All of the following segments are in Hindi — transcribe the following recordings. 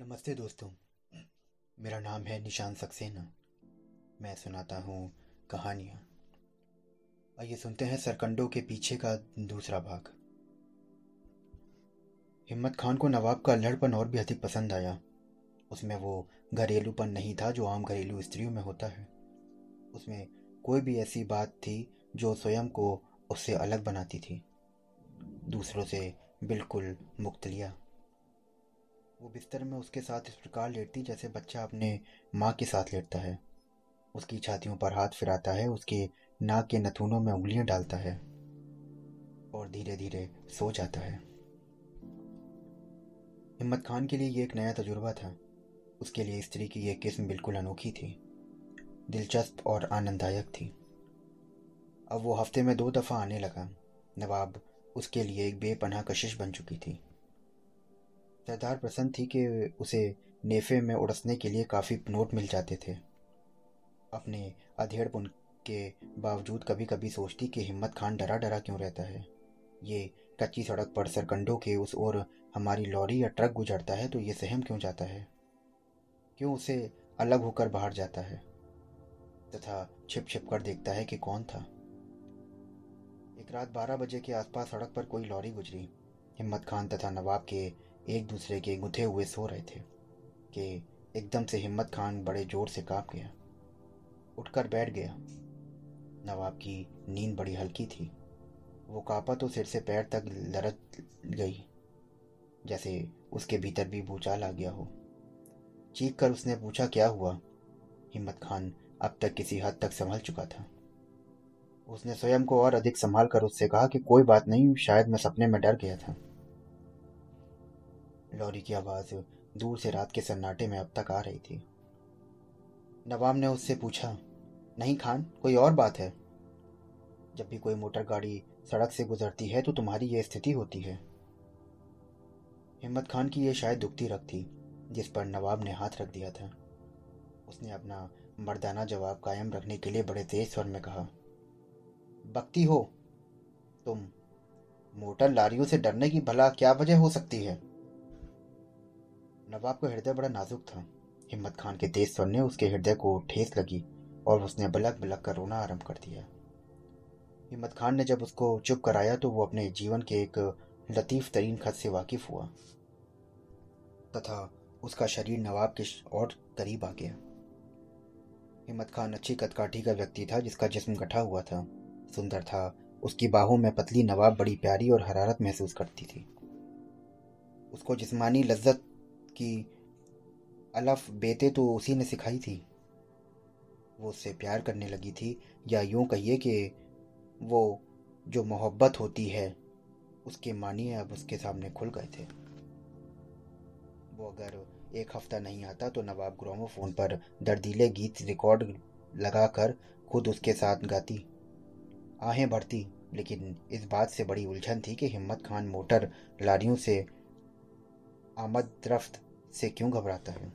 नमस्ते दोस्तों। मेरा नाम है निशान सक्सेना। मैं सुनाता हूँ कहानियाँ। आइए सुनते हैं सरकंडों के पीछे का दूसरा भाग। हिम्मत खान को नवाब का अल्हड़पन और भी अधिक पसंद आया। उसमें वो घरेलूपन नहीं था जो आम घरेलू स्त्रियों में होता है। उसमें कोई भी ऐसी बात थी जो स्वयं को उससे अलग बनाती थी। दूसरों से बिल्कुल मुक्त लिया। वो बिस्तर में उसके साथ इस प्रकार लेटती जैसे बच्चा अपने माँ के साथ लेटता है। उसकी छातियों पर हाथ फिराता है, उसके नाक के नथुनों में उंगलियाँ डालता है और धीरे धीरे सो जाता है। हिम्मत खान के लिए ये एक नया तजुर्बा था। उसके लिए स्त्री की यह किस्म बिल्कुल अनोखी थी, दिलचस्प और आनंददायक थी। अब वो हफ़्ते में दो दफ़ा आने लगा। नवाब उसके लिए एक बेपनाह कशिश बन चुकी थी। सरदार प्रसन्न थी कि उसे नेफे में उड़सने के लिए काफ़ी नोट मिल जाते थे। अपने अधेड़पुन के बावजूद कभी कभी सोचती कि हिम्मत खान डरा डरा क्यों रहता है? ये कच्ची सड़क पर सरकंडों के उस ओर हमारी लॉरी या ट्रक गुजरता है तो ये सहम क्यों जाता है? क्यों उसे अलग होकर बाहर जाता है? तथा छिप छिप कर देखता है कि कौन था। एक रात बारह बजे के आसपास सड़क पर कोई लॉरी गुजरी। हिम्मत खान तथा नवाब के एक दूसरे के गुथे हुए सो रहे थे कि एकदम से हिम्मत खान बड़े ज़ोर से काँप गया। उठकर बैठ गया। नवाब की नींद बड़ी हल्की थी। वो कांपा तो सिर से पैर तक लरक गई, जैसे उसके भीतर भी भूचाल आ गया हो। चीख कर उसने पूछा, क्या हुआ? हिम्मत खान अब तक किसी हद तक संभल चुका था। उसने स्वयं को और अधिक संभाल कर उससे कहा कि कोई बात नहीं, शायद मैं सपने में डर गया था। लॉरी की आवाज़ दूर से रात के सन्नाटे में अब तक आ रही थी। नवाब ने उससे पूछा, नहीं खान, कोई और बात है? जब भी कोई मोटर गाड़ी सड़क से गुजरती है तो तुम्हारी यह स्थिति होती है। हिम्मत खान की यह शायद दुखती रख थी, जिस पर नवाब ने हाथ रख दिया था। उसने अपना मर्दाना जवाब कायम रखने के लिए बड़े तेज स्वर में कहा बकती हो तुम। मोटर लारियों से डरने की भला क्या वजह हो सकती है? नवाब का हृदय बड़ा नाजुक था। हिम्मत खान के तेज स्वर ने उसके हृदय को ठेस लगी और उसने बलक बलक कर रोना आरंभ कर दिया। हिम्मत खान ने जब उसको चुप कराया तो वो अपने जीवन के एक लतीफ तरीन खत से वाकिफ हुआ। तथा उसका शरीर नवाब के और करीब आ गया। हिम्मत खान अच्छी कदकाठी का व्यक्ति था जिसका जिस्म गठा हुआ था। सुंदर था। उसकी बाहों में पतली नवाब बड़ी प्यारी और हरारत महसूस करती थी। उसको जिस्मानी लज्जत की अलफ बेते तो उसी ने सिखाई थी। वो उससे प्यार करने लगी थी। या यूँ कहिए कि वो जो मोहब्बत होती है, उसके मानिए अब उसके सामने खुल गए थे। वो अगर एक हफ़्ता नहीं आता तो नवाब ग्रामोफोन पर दर्दीले गीत रिकॉर्ड लगाकर खुद उसके साथ गाती। आहें भरती लेकिन इस बात से बड़ी उलझन थी कि हिम्मत खान मोटर लारियों से आमद रफ्त से क्यों घबराता है?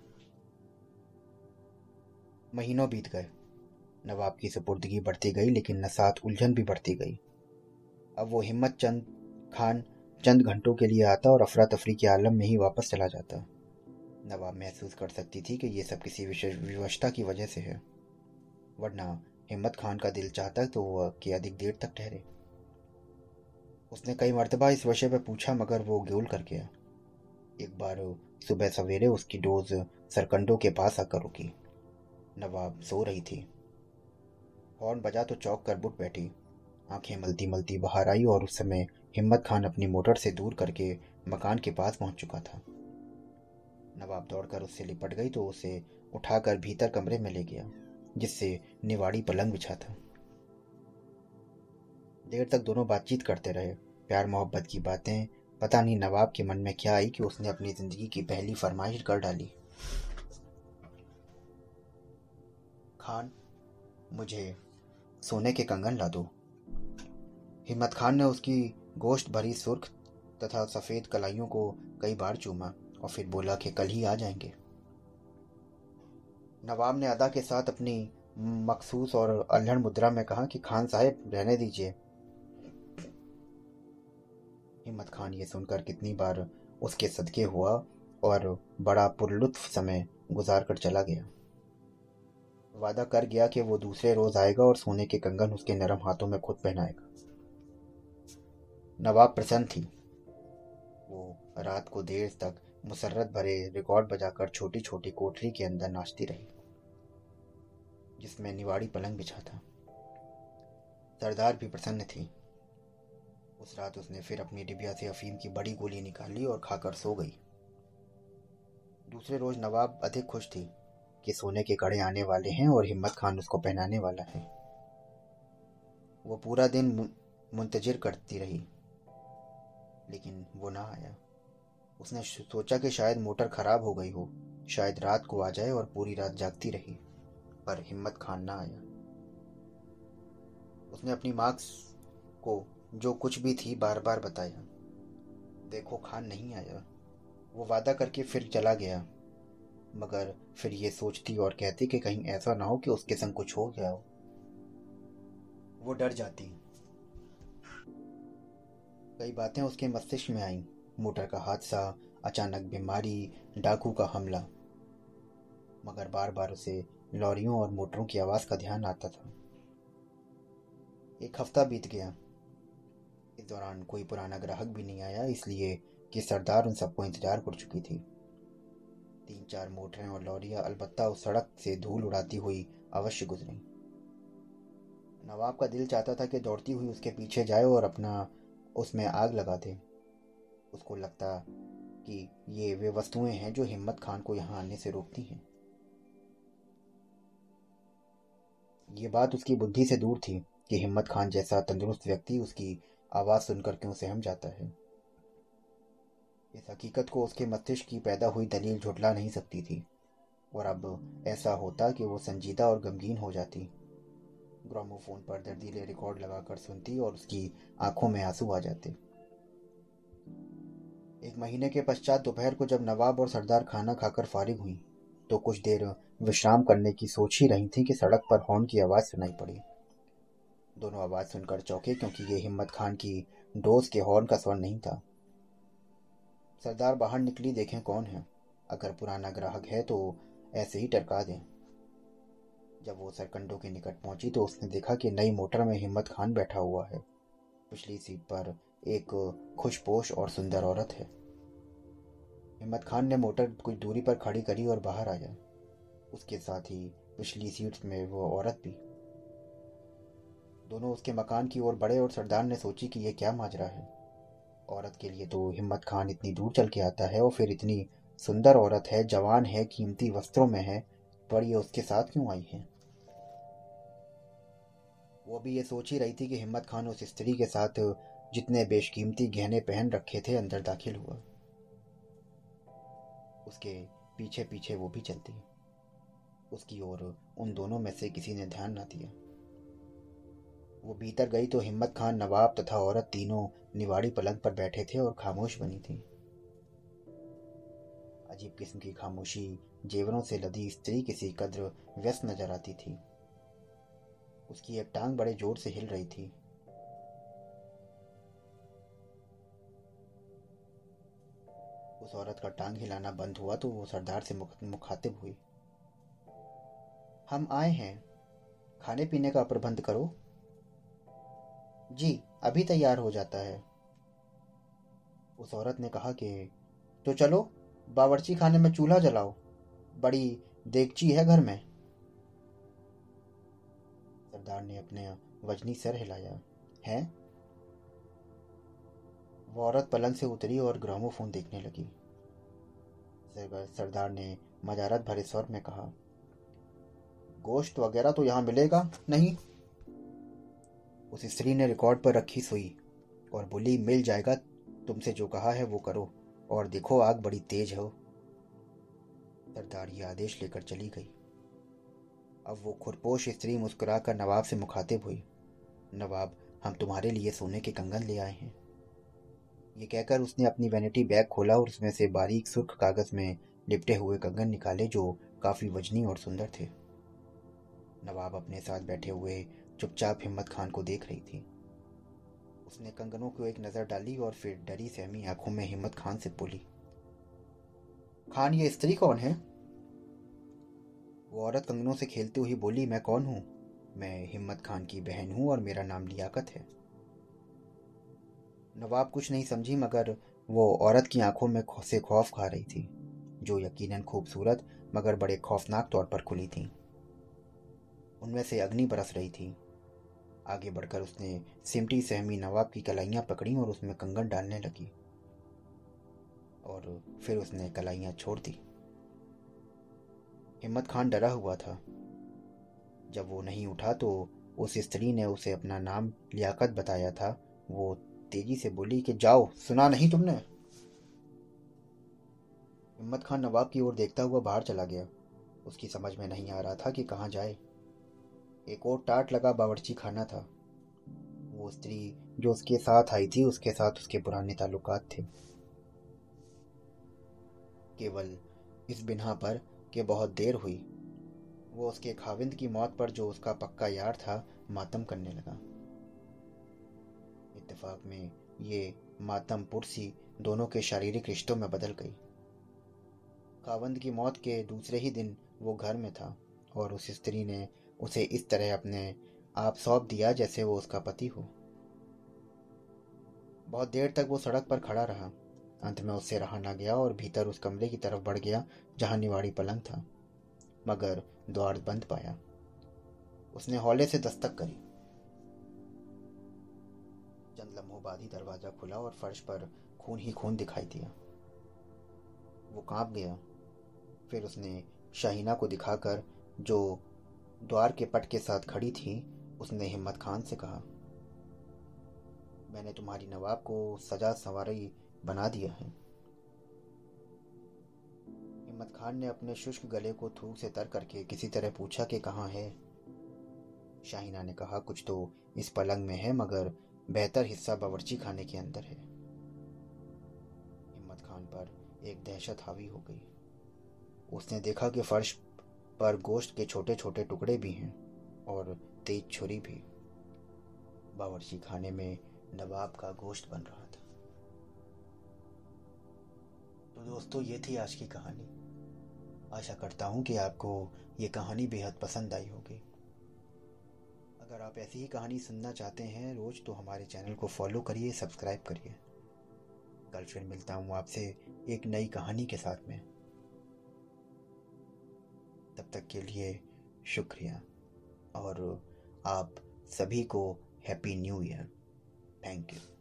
महीनों बीत गए। नवाब की सुपुर्दगी बढ़ती गई, लेकिन नसात उलझन भी बढ़ती गई। अब वो हिम्मत चंद खान चंद घंटों के लिए आता और अफरा तफरी के आलम में ही वापस चला जाता। नवाब महसूस कर सकती थी कि ये सब किसी विशेष विवशता की वजह से है। वरना हिम्मत खान का दिल चाहता तो वह कि अधिक देर तक ठहरे। उसने कई मरतबा इस विषय पर पूछा, मगर वो गोल कर गया। एक बार सुबह सवेरे उसकी डोज सरकंडों के पास आकर रुकी। नवाब सो रही थी। हॉर्न बजा तो चौक कर बुट बैठी। आँखें मलती मलती बाहर आई और उस समय हिम्मत खान अपनी मोटर से दूर करके मकान के पास पहुँच चुका था। नवाब दौड़कर उससे लिपट गई तो उसे उठाकर भीतर कमरे में ले गया, जिससे निवाड़ी पलंग बिछा था। देर तक दोनों बातचीत करते रहे। प्यार मोहब्बत की बातें पता नहीं नवाब के मन में क्या आई कि उसने अपनी ज़िंदगी की पहली फरमाइश कर डाली। खान, मुझे सोने के कंगन ला दो। हिम्मत खान ने उसकी गोश्त भरी सुर्ख तथा सफ़ेद कलाइयों को कई बार चूमा और फिर बोला कि कल ही आ जाएँगे। नवाब ने अदा के साथ अपनी मखसूस और अल्हड़ मुद्रा में कहा कि खान साहब, रहने दीजिए। हिम्मत खान ये सुनकर कितनी बार उसके सदके हुआ और बड़ा पुरलुत्फ समय गुजार कर चला गया। वादा कर गया कि वो दूसरे रोज आएगा और सोने के कंगन उसके नरम हाथों में खुद पहनाएगा। नवाब प्रसन्न थी। वो रात को देर तक मुसरत भरे रिकॉर्ड बजाकर छोटी छोटी कोठरी के अंदर नाचती रही, जिसमें निवाड़ी पलंग बिछा था। सरदार भी प्रसन्न थी। उस रात उसने फिर अपनी डिबिया से अफीम की बड़ी गोली निकाली और खाकर सो गई। दूसरे रोज नवाब अधिक खुश थी कि सोने के कड़े आने वाले हैं और हिम्मत खान उसको पहनाने वाला है। वो पूरा दिन मुंतजर करती रही, लेकिन वो ना आया। उसने सोचा कि शायद मोटर खराब हो गई हो, शायद रात को आ जाए और पूरी रात जागती रही, पर हिम्मत खान ना आया। उसने अपनी मार्क्स को जो कुछ भी थी बार बार बताया। देखो, खान नहीं आया। वो वादा करके फिर चला गया। मगर फिर ये सोचती और कहती कि कहीं ऐसा ना हो कि उसके संग कुछ हो गया हो। वो डर जाती। कई बातें उसके मस्तिष्क में आईं। मोटर का हादसा, अचानक बीमारी, डाकू का हमला। मगर बार बार उसे लॉरियों और मोटरों की आवाज़ का ध्यान आता था। एक हफ़्ता बीत गया। इस दौरान कोई पुराना ग्राहक भी नहीं आया, इसलिए कि सरदार उन सबको इंतज़ार कर चुकी थी। तीन चार मोटरें और लॉरियाँ, अलबत्ता उस सड़क से धूल उड़ाती हुई अवश्य गुजरी। नवाब का दिल चाहता था कि दौड़ती हुई उसके पीछे जाए और अपना उसमें आग लगा दे। उसको लगता कि ये वे वस्तुएँ हैं जो हिम्मत खान को यहाँ आने से रोकती हैं। ये बात उसकी बुद्धि से दूर थी कि हिम्मत खान जैसा तंदुरुस्त व्यक्ति उसकी आवाज़ सुनकर क्यों सहम जाता है? इस हकीकत को उसके मस्तिष्क की पैदा हुई दलील झुटला नहीं सकती थी। और अब ऐसा होता कि वो संजीदा और गमगीन हो जाती। ग्रामोफोन पर दर्दीले रिकॉर्ड लगाकर सुनती और उसकी आँखों में आँसू आ जाते। एक महीने के पश्चात दोपहर को जब नवाब और सरदार खाना खाकर फारिग हुई तो कुछ देर विश्राम करने की सोच ही रही थी कि सड़क पर हॉर्न की आवाज़ सुनाई पड़ी। दोनों आवाज़ सुनकर चौंके क्योंकि ये हिम्मत खान की डोज के हॉर्न का स्वर नहीं था। सरदार बाहर निकली, देखें कौन है। अगर पुराना ग्राहक है तो ऐसे ही टरका दें। जब वो सरकंडों के निकट पहुँची तो उसने देखा कि नई मोटर में हिम्मत खान बैठा हुआ है। पिछली सीट पर एक खुशपोश और सुंदर औरत है। हिम्मत खान ने मोटर कुछ दूरी पर खड़ी करी और बाहर आया उसके साथ ही पिछली सीट में वो औरत भी दोनों उसके मकान की ओर बढ़े और सरदार ने सोची कि यह क्या माजरा है। औरत के लिए तो हिम्मत खान इतनी दूर चल के आता है और फिर इतनी सुंदर औरत है, जवान है, कीमती वस्त्रों में है, पर ये उसके साथ क्यों आई है? वो भी ये सोच ही रही थी कि हिम्मत खान उस स्त्री के साथ जितने बेशकीमती गहने पहन रखे थे, अंदर दाखिल हुआ। उसके पीछे पीछे वो भी चलती। उसकी ओर उन दोनों में से किसी ने ध्यान ना दिया। वो भीतर गई तो हिम्मत खान, नवाब तथा औरत तीनों निवाड़ी पलंग पर बैठे थे और खामोश बनी थी। अजीब किस्म की खामोशी जेवरों से लदी स्त्री किसी कद्र व्यस्त नज़र आती थी। उसकी एक टांग बड़े ज़ोर से हिल रही थी। उस औरत का टांग हिलाना बंद हुआ तो वो सरदार से मुखातिब हुई। हम आए हैं। खाने पीने का प्रबंध करो। जी, अभी तैयार हो जाता है। उस औरत ने कहा कि तो चलो, बावर्ची खाने में चूल्हा जलाओ। बड़ी देगची है घर में। सरदार ने अपने वजनी सर हिलाया। है? वो औरत पलंग से उतरी और ग्रामोफोन देखने लगी। सरदार ने मजारत भरे स्वर में कहा, गोश्त वगैरह तो यहाँ मिलेगा नहीं? उस स्त्री ने रिकॉर्ड पर रखी सुई और बोली, मिल जाएगा, तुमसे जो कहा है वो करो और देखो आग बड़ी तेज हो। सरदार ये आदेश लेकर चली गई। अब वो खुरपोश स्त्री मुस्कुराकर नवाब से मुखातिब हुई, नवाब, हम तुम्हारे लिए सोने के कंगन ले आए हैं। ये कहकर उसने अपनी वैनिटी बैग खोला और उसमें से बारीक सुर्ख कागज़ में लिपटे हुए कंगन निकाले जो काफ़ी वजनी और सुंदर थे। नवाब अपने साथ बैठे हुए चुपचाप हिम्मत खान को देख रही थी। उसने कंगनों को एक नज़र डाली और फिर डरी सहमी आँखों में हिम्मत खान से बोली, खान, ये स्त्री कौन है? वो औरत कंगनों से खेलते हुए बोली, मैं कौन हूँ? मैं हिम्मत खान की बहन हूँ और मेरा नाम लियाकत है। नवाब कुछ नहीं समझी, मगर वो औरत की आँखों में से खौफ खा रही थी, जो यकीनन खूबसूरत, मगर बड़े खौफनाक तौर पर खुली थी। उनमें से अग्नि बरस रही थी। आगे बढ़कर उसने सिमटी, सहमी, नवाब की कलाइयाँ पकड़ी और उसमें कंगन डालने लगी। और फिर उसने कलाइयाँ छोड़ दी। हिम्मत खान डरा हुआ था। जब वो नहीं उठा तो उस स्त्री ने उसे अपना नाम, लियाकत बताया था। वो तेज़ी से बोली कि, जाओ, सुना नहीं तुमने? हिम्मत खान नवाब की ओर देखता हुआ बाहर चला गया। उसकी समझ में नहीं आ रहा था कि कहाँ जाए। एक और टाट लगा बावर्ची खाना था। वो स्त्री जो उसके साथ आई थी, उसके साथ उसके पुराने ताल्लुकात थे। केवल इस बिना पर कि बहुत देर हुई। वो उसके खाविंद की मौत पर जो उसका पक्का यार था, मातम करने लगा। इत्तेफाक में ये मातम पुरसी दोनों के शारीरिक रिश्तों में बदल गई। खावंद की मौत के दूसरे ही दिन वो घर में था और उस स्त्री ने उसे इस तरह अपने आप सौंप दिया जैसे वो उसका पति हो। बहुत देर तक वो सड़क पर खड़ा रहा। अंत में उससे रहा ना गया और भीतर उस कमरे की तरफ़ बढ़ गया, जहाँ निवाड़ी पलंग था, मगर द्वार बंद पाया। उसने हौले से दस्तक करी। चंद लम्हों बाद ही दरवाज़ा खुला और फर्श पर खून ही खून दिखाई दिया। वो काँप गया। फिर उसने शाहीना को दिखाकर जो द्वार के पट के साथ खड़ी थी, उसने हिम्मत खान से कहा, मैंने तुम्हारी नवाब को सजा सवारी बना दिया है। हिम्मत खान ने अपने शुष्क गले को थूक से तर करके किसी तरह पूछा कि कहाँ है? शाहिना ने कहा, कुछ तो इस पलंग में है, मगर बेहतर हिस्सा बावर्ची खाने के अंदर है। हिम्मत खान पर एक दहशत हावी हो गई। उसने देखा कि फर्श पर गोश्त के छोटे छोटे टुकड़े भी हैं और तेज छुरी भी। बावर्ची खाने में नवाब का गोश्त बन रहा था। तो दोस्तों, ये थी आज की कहानी। आशा करता हूँ कि आपको ये कहानी बेहद पसंद आई होगी। अगर आप ऐसी ही कहानी सुनना चाहते हैं रोज़ तो हमारे चैनल को फॉलो करिए, सब्सक्राइब करिए। कल फिर मिलता हूँ आपसे एक नई कहानी के साथ में। तब तक के लिए शुक्रिया। और आप सभी को happy new year thank you